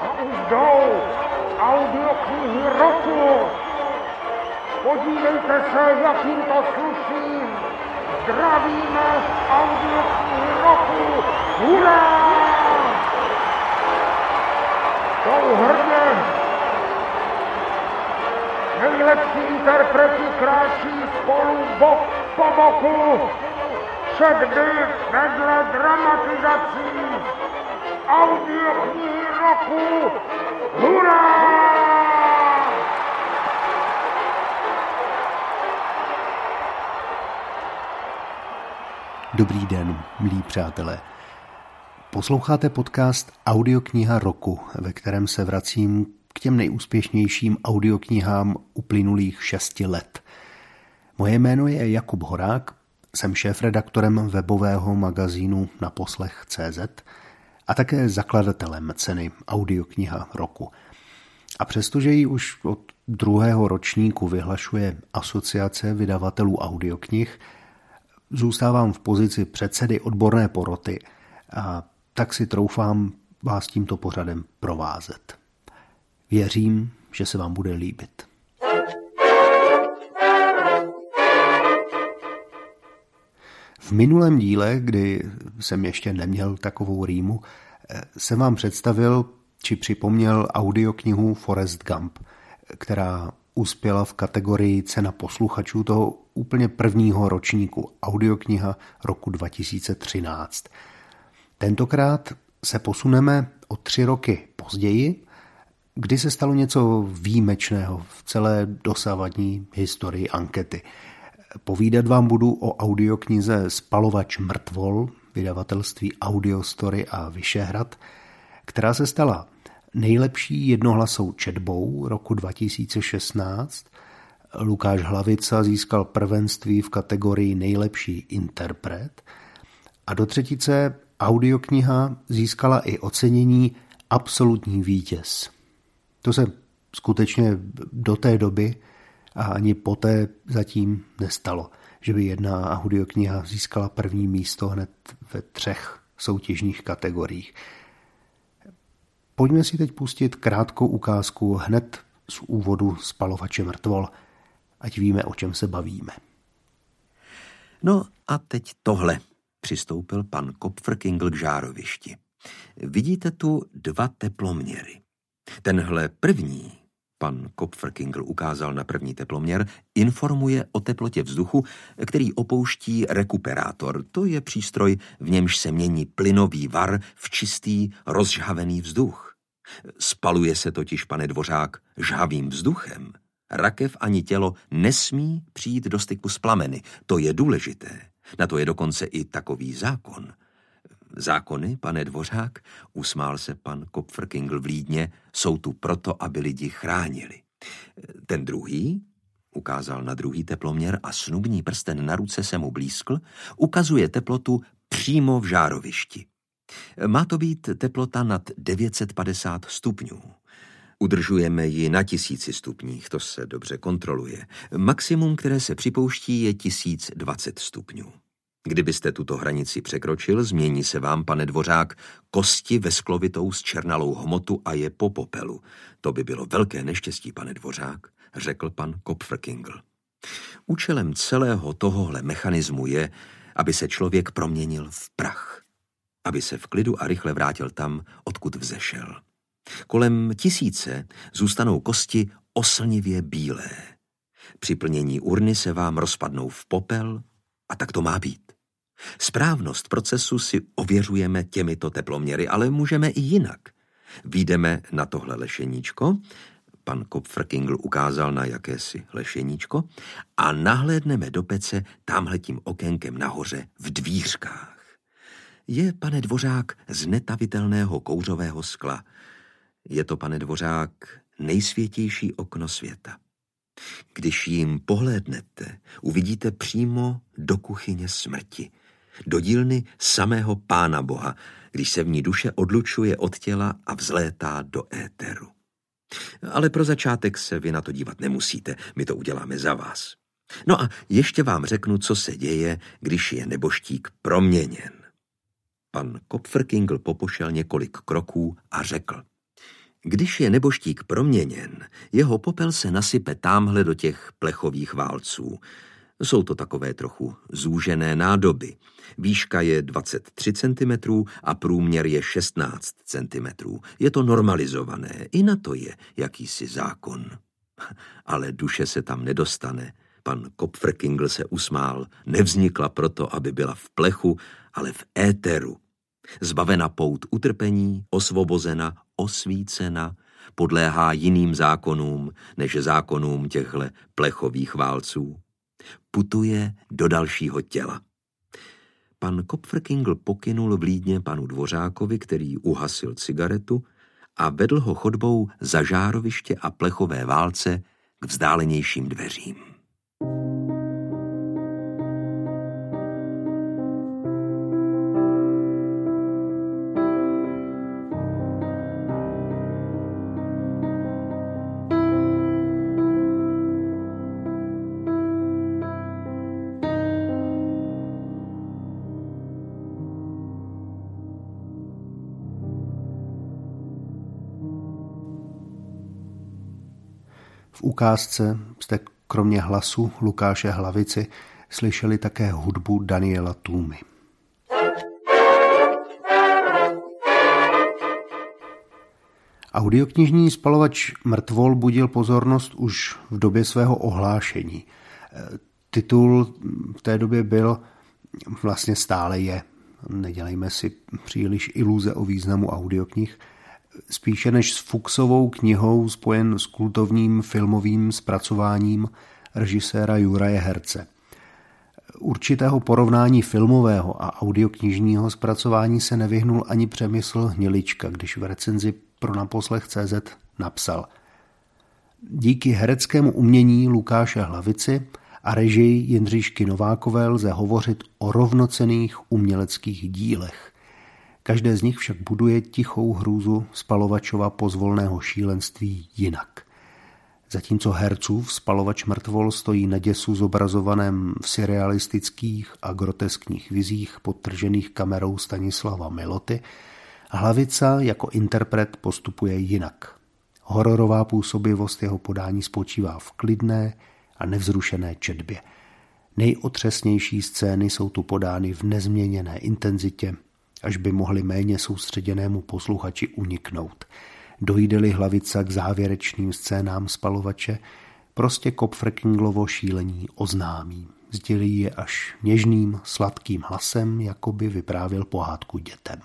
A už jdou audioknihy roku. Podívejte se, jakým to sluší. Zdravíme audioknihy roku. Hurá! Jsou hrdě. Nejlepší interpreti kráčí spolu bok po boku. Všakdy vedle dramatizací. Audioknihy roku. Hurá! Dobrý den, milí přátelé. Posloucháte podcast Audiokniha roku, ve kterém se vracím k těm nejúspěšnějším audioknihám uplynulých šesti let. Moje jméno je Jakub Horák, jsem šéf-redaktorem webového magazínu Naposlech.cz a také zakladatelem ceny Audiokniha roku. A přestože ji už od druhého ročníku vyhlašuje Asociace vydavatelů audioknih, zůstávám v pozici předsedy odborné poroty a tak si troufám vás tímto pořadem provázet. Věřím, že se vám bude líbit. V minulém díle, kdy jsem ještě neměl takovou rýmu, jsem vám představil či připomněl audioknihu Forest Gump, která uspěla v kategorii cena posluchačů toho úplně prvního ročníku audiokniha roku 2013. Tentokrát se posuneme o tři roky později, kdy se stalo něco výjimečného v celé dosavadní historii ankety. Povídat vám budu o audioknize Spalovač mrtvol, vydavatelství Audiostory a Vyšehrad, která se stala nejlepší jednohlasou četbou roku 2016. Lukáš Hlavica získal prvenství v kategorii nejlepší interpret a do třetice audiokniha získala i ocenění absolutní vítěz. To se skutečně do té doby a ani poté zatím nestalo, že by jedna audiokniha získala první místo hned ve třech soutěžních kategoriích. Pojďme si teď pustit krátkou ukázku hned z úvodu spalovače mrtvol, ať víme, o čem se bavíme. No a teď tohle, přistoupil pan Kopfrkingl k žárovišti. Vidíte tu dva teploměry. Tenhle první, pan Kopfrkingl ukázal na první teploměr, informuje o teplotě vzduchu, který opouští rekuperátor. To je přístroj, v němž se mění plynový var v čistý, rozžhavený vzduch. Spaluje se totiž, pane Dvořák, žhavým vzduchem. Rakev ani tělo nesmí přijít do styku s plameny. To je důležité. Na to je dokonce i takový zákon. Zákony, pane Dvořák, usmál se pan Kopfrkingl v Lídně, jsou tu proto, aby lidi chránili. Ten druhý, ukázal na druhý teploměr a snubní prsten na ruce se mu blízkl, ukazuje teplotu přímo v žárovišti. Má to být teplota nad 950 stupňů. Udržujeme ji na tisíci stupních, to se dobře kontroluje. Maximum, které se připouští, je 1020 stupňů. Kdybyste tuto hranici překročil, změní se vám, pane Dvořák, kosti ve sklovitou s černalou hmotu a je po popelu. To by bylo velké neštěstí, pane Dvořák, řekl pan Kopfrkingl. Účelem celého tohohle mechanismu je, aby se člověk proměnil v prach aby se v klidu a rychle vrátil tam, odkud vzešel. Kolem tisíce zůstanou kosti oslnivě bílé. Při plnění urny se vám rozpadnou v popel a tak to má být. Správnost procesu si ověřujeme těmito teploměry, ale můžeme i jinak. Výjdeme na tohle lešeníčko, pan Kopfrkingl ukázal na jakési lešeníčko, a nahlédneme do pece tamhletím okénkem nahoře v dvířkách je, pane Dvořák, z netavitelného kouřového skla. Je to, pane Dvořák, nejsvětější okno světa. Když jim pohlédnete, uvidíte přímo do kuchyně smrti, do dílny samého Pána Boha, když se v ní duše odlučuje od těla a vzlétá do éteru. Ale pro začátek se vy na to dívat nemusíte, my to uděláme za vás. No a ještě vám řeknu, co se děje, když je neboštík proměněn. Pan Kopferkingl popošel několik kroků a řekl. Když je neboštík proměněn, jeho popel se nasype támhle do těch plechových válců. Jsou to takové trochu zúžené nádoby. Výška je 23 cm a průměr je 16 cm. Je to normalizované, i na to je jakýsi zákon. Ale duše se tam nedostane. Pan Kopfrkingl se usmál. Nevznikla proto, aby byla v plechu, ale v éteru. Zbavena pout utrpení, osvobozena, osvícena, podléhá jiným zákonům než zákonům těchto plechových válců. Putuje do dalšího těla. Pan Kopfrkingl pokynul vlídně panu Dvořákovi, který uhasil cigaretu a vedl ho chodbou za žároviště a plechové válce k vzdálenějším dveřím. Ukázce jste kromě hlasu Lukáše Hlavici slyšeli také hudbu Daniela Tůmy. Audioknižní spalovač Mrtvol budil pozornost už v době svého ohlášení. Titul v té době byl, vlastně stále je, nedělejme si příliš iluze o významu audioknih, spíše než s Fuxovou knihou spojen s kultovním filmovým zpracováním režiséra Juraje Herce. Určitého porovnání filmového a audioknižního zpracování se nevyhnul ani přemysl Hnilička, když v recenzi pro naposlech CZ napsal Díky hereckému umění Lukáše Hlavici a režii Jindřišky Novákové lze hovořit o rovnocených uměleckých dílech. Každé z nich však buduje tichou hrůzu spalovačova pozvolného šílenství jinak. Zatímco hercův spalovač mrtvol stojí na děsu zobrazovaném v surrealistických a groteskních vizích podtržených kamerou Stanislava Miloty, Hlavica jako interpret postupuje jinak. Hororová působivost jeho podání spočívá v klidné a nevzrušené četbě. Nejotřesnější scény jsou tu podány v nezměněné intenzitě až by mohli méně soustředěnému posluchači uniknout. Dojde-li hlavica k závěrečným scénám spalovače, prostě Kopfrkinglovo šílení oznámí. Sdělí je až něžným, sladkým hlasem, jako by vyprávěl pohádku dětem.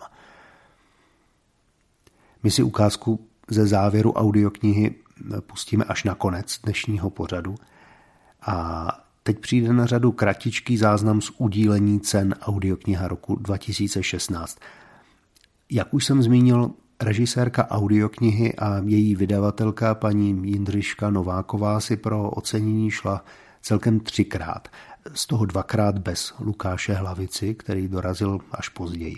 My si ukázku ze závěru audioknihy pustíme až na konec dnešního pořadu a Teď přijde na řadu kratičký záznam z udílení cen audiokniha roku 2016. Jak už jsem zmínil, režisérka audioknihy a její vydavatelka paní Jindřiška Nováková si pro ocenění šla celkem třikrát. Z toho dvakrát bez Lukáše Hlavici, který dorazil až později.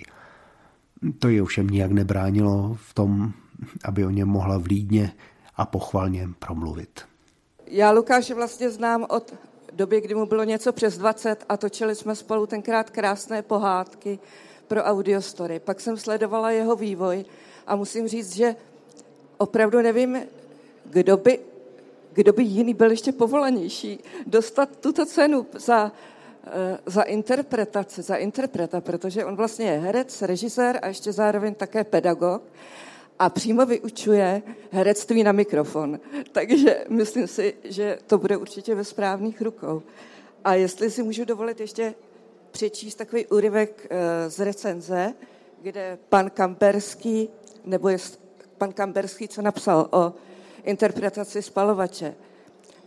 To ji ovšem nijak nebránilo v tom, aby o něm mohla vlídně a pochvalně promluvit. Já Lukáše vlastně znám od době, kdy mu bylo něco přes 20 a točili jsme spolu tenkrát krásné pohádky pro audiostory. Pak jsem sledovala jeho vývoj a musím říct, že opravdu nevím, kdo by, kdo by jiný byl ještě povolanější dostat tuto cenu za, eh, za interpretaci, za interpreta, protože on vlastně je herec, režisér a ještě zároveň také pedagog a přímo vyučuje herectví na mikrofon. Takže myslím si, že to bude určitě ve správných rukou. A jestli si můžu dovolit ještě přečíst takový úryvek eh, z recenze, kde pan Kamberský, nebo je pan Kamberský, co napsal o interpretaci spalovače.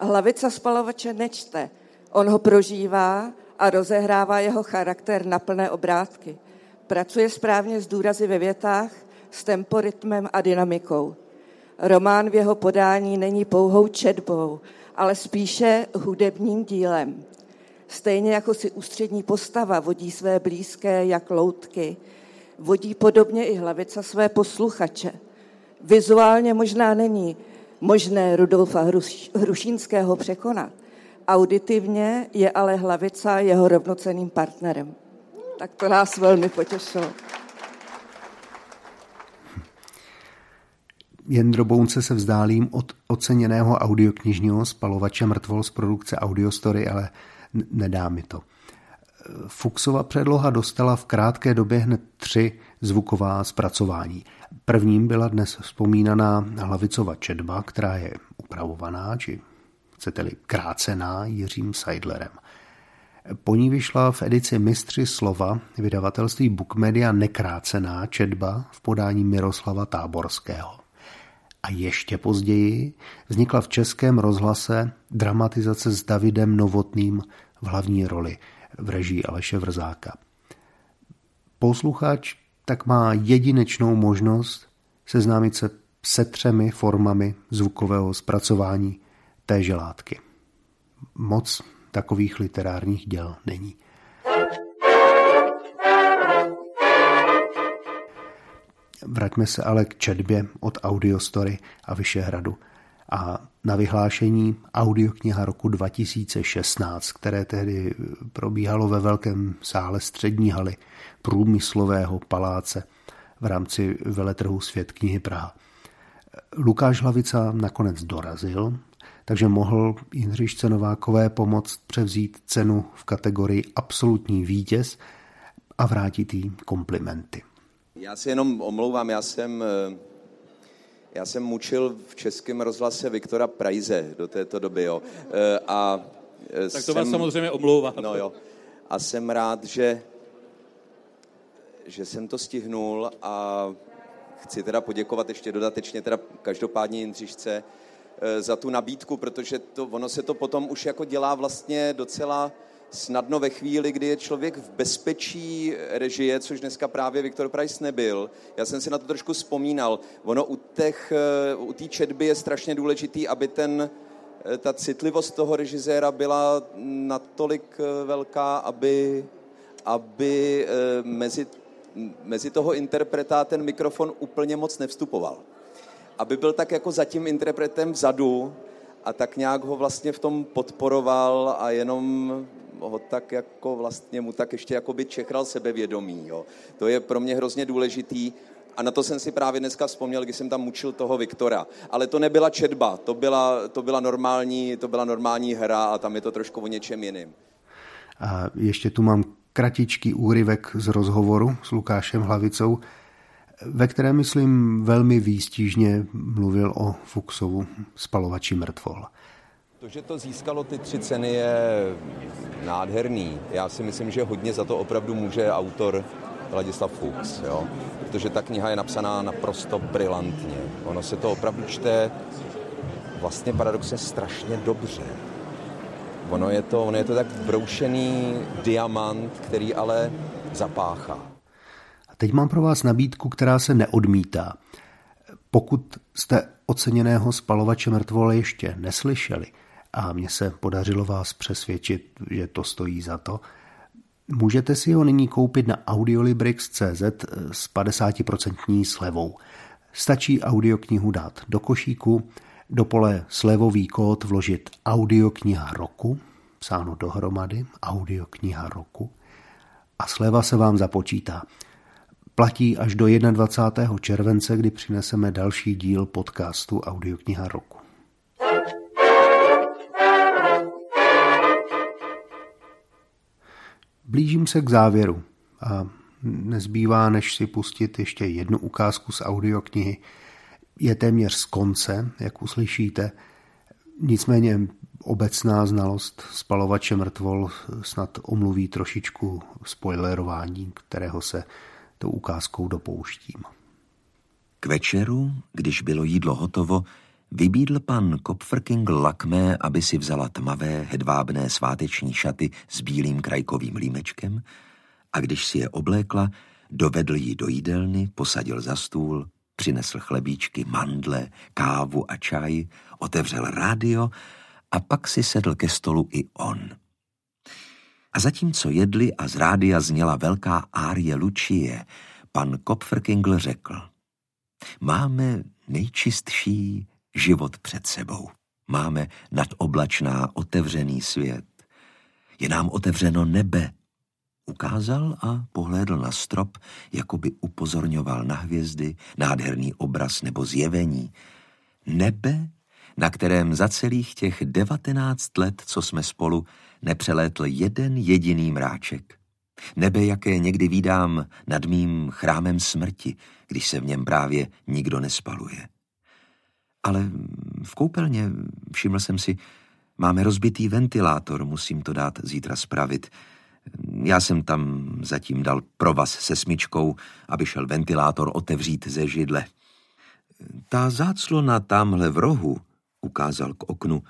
Hlavica spalovače nečte, on ho prožívá a rozehrává jeho charakter na plné obrátky. Pracuje správně s důrazy ve větách, s temporytmem a dynamikou. Román v jeho podání není pouhou četbou, ale spíše hudebním dílem. Stejně jako si ústřední postava vodí své blízké jak loutky, vodí podobně i hlavica své posluchače. Vizuálně možná není možné Rudolfa Hrušínského překonat, auditivně je ale Hlavica jeho rovnoceným partnerem. Tak to nás velmi potěšilo. Jendro Bounce se vzdálím od oceněného audioknižního spalovače mrtvol z produkce Audiostory, ale nedá mi to. Fuxova předloha dostala v krátké době hned tři zvuková zpracování. Prvním byla dnes vzpomínaná hlavicova četba, která je upravovaná, či chcete-li krácená Jiřím Seidlerem. Po ní vyšla v edici Mistři slova vydavatelství Bookmedia nekrácená četba v podání Miroslava Táborského. A ještě později vznikla v českém rozhlase dramatizace s Davidem Novotným v hlavní roli v režii Aleše Vrzáka. Posluchač tak má jedinečnou možnost seznámit se se třemi formami zvukového zpracování téže látky. Moc takových literárních děl není. Vraťme se ale k četbě od Audiostory a Vyšehradu a na vyhlášení audiokniha roku 2016, které tehdy probíhalo ve velkém sále střední haly průmyslového paláce v rámci veletrhu Svět knihy Praha. Lukáš Hlavica nakonec dorazil, takže mohl Jindřišce Novákové pomoct převzít cenu v kategorii absolutní vítěz a vrátit jí komplimenty. Já si jenom omlouvám, já jsem, eh, já jsem mučil v českém rozhlase Viktora Prajze do této doby, jo. Eh, a eh, tak to jsem, vás samozřejmě omlouvám. No jo. A jsem rád, že, že jsem to stihnul a chci teda poděkovat ještě dodatečně teda každopádně Jindřišce za tu nabídku, protože to, ono se to potom už jako dělá vlastně docela snadno ve chvíli, kdy je člověk v bezpečí režie, což dneska právě Viktor Price nebyl. Já jsem si na to trošku vzpomínal. Ono u té eh, u četby je strašně důležitý, aby ten, eh, ta citlivost toho režiséra byla natolik eh, velká, aby, aby mezi, mezi toho interpreta ten mikrofon úplně moc nevstupoval. Aby byl tak jako za tím interpretem vzadu, a tak nějak ho vlastně v tom podporoval a jenom ho tak jako vlastně mu tak ještě jako by čechral sebevědomí. Jo. To je pro mě hrozně důležitý a na to jsem si právě dneska vzpomněl, když jsem tam mučil toho Viktora. Ale to nebyla četba, to byla, to byla, normální, to byla normální hra a tam je to trošku o něčem jiným. A ještě tu mám kratičký úryvek z rozhovoru s Lukášem Hlavicou, ve kterém, myslím, velmi výstižně mluvil o Fuxovu spalovači mrtvol. To, že to získalo ty tři ceny, je nádherný. Já si myslím, že hodně za to opravdu může autor Vladislav Fuchs, jo? protože ta kniha je napsaná naprosto brilantně. Ono se to opravdu čte vlastně paradoxně strašně dobře. Ono je to, ono je to tak broušený diamant, který ale zapáchá. A teď mám pro vás nabídku, která se neodmítá. Pokud jste oceněného spalovače mrtvole ještě neslyšeli, a mně se podařilo vás přesvědčit, že to stojí za to. Můžete si ho nyní koupit na audiolibrix.cz s 50% slevou. Stačí audioknihu dát do košíku, do pole slevový kód vložit audiokniha roku, psáno dohromady, audiokniha roku, a sleva se vám započítá. Platí až do 21. července, kdy přineseme další díl podcastu Audiokniha roku. Blížím se k závěru a nezbývá, než si pustit ještě jednu ukázku z audioknihy. Je téměř z konce, jak uslyšíte, nicméně obecná znalost spalovače mrtvol snad omluví trošičku spoilerování, kterého se tou ukázkou dopouštím. K večeru, když bylo jídlo hotovo, Vybídl pan Kopfrking Lakmé, aby si vzala tmavé, hedvábné sváteční šaty s bílým krajkovým límečkem a když si je oblékla, dovedl ji do jídelny, posadil za stůl, přinesl chlebíčky, mandle, kávu a čaj, otevřel rádio a pak si sedl ke stolu i on. A zatímco jedli a z rádia zněla velká árie Lucie, pan Kopfrkingl řekl, máme nejčistší život před sebou. Máme nadoblačná otevřený svět. Je nám otevřeno nebe. Ukázal a pohlédl na strop, jako by upozorňoval na hvězdy, nádherný obraz nebo zjevení. Nebe, na kterém za celých těch devatenáct let, co jsme spolu, nepřelétl jeden jediný mráček. Nebe, jaké někdy vídám nad mým chrámem smrti, když se v něm právě nikdo nespaluje. Ale v koupelně, všiml jsem si, máme rozbitý ventilátor, musím to dát zítra spravit. Já jsem tam zatím dal provaz se smyčkou, aby šel ventilátor otevřít ze židle. Ta záclona tamhle v rohu, ukázal k oknu,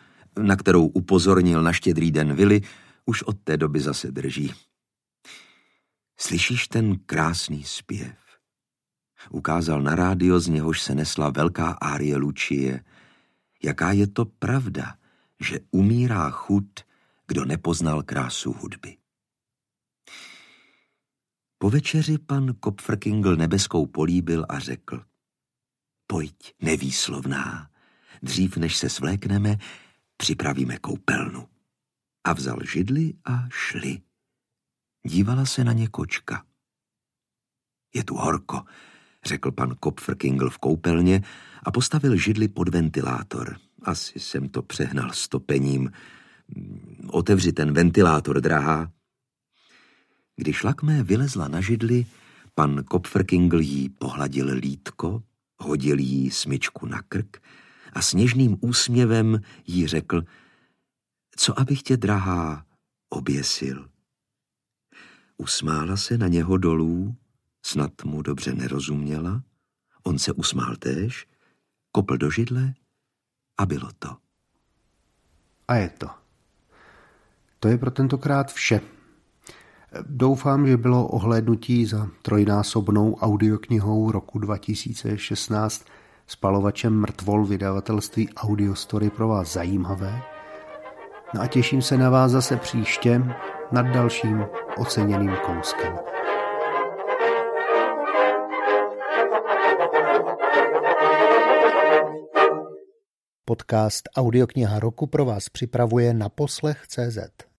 na kterou upozornil na štědrý den vily, už od té doby zase drží. Slyšíš ten krásný zpěv? Ukázal na rádio, z něhož se nesla velká árie Lucie. Jaká je to pravda, že umírá chud, kdo nepoznal krásu hudby. Po večeři pan Kopfrkingl nebeskou políbil a řekl Pojď, nevýslovná, dřív než se svlékneme, připravíme koupelnu. A vzal židli a šli. Dívala se na ně kočka. Je tu horko, řekl pan Kopfrkingl v koupelně a postavil židli pod ventilátor. Asi jsem to přehnal stopením. Otevři ten ventilátor, drahá. Když lakmé vylezla na židli, pan Kopfrkingl jí pohladil lítko, hodil jí smyčku na krk a s něžným úsměvem jí řekl, co abych tě, drahá, oběsil. Usmála se na něho dolů, snad mu dobře nerozuměla, on se usmál též, kopl do židle a bylo to. A je to. To je pro tentokrát vše. Doufám, že bylo ohlédnutí za trojnásobnou audioknihou roku 2016 spalovačem mrtvol vydavatelství Audiostory pro vás zajímavé. No a těším se na vás zase příště nad dalším oceněným kouskem. Podcast Audiokniha roku pro vás připravuje na poslech CZ.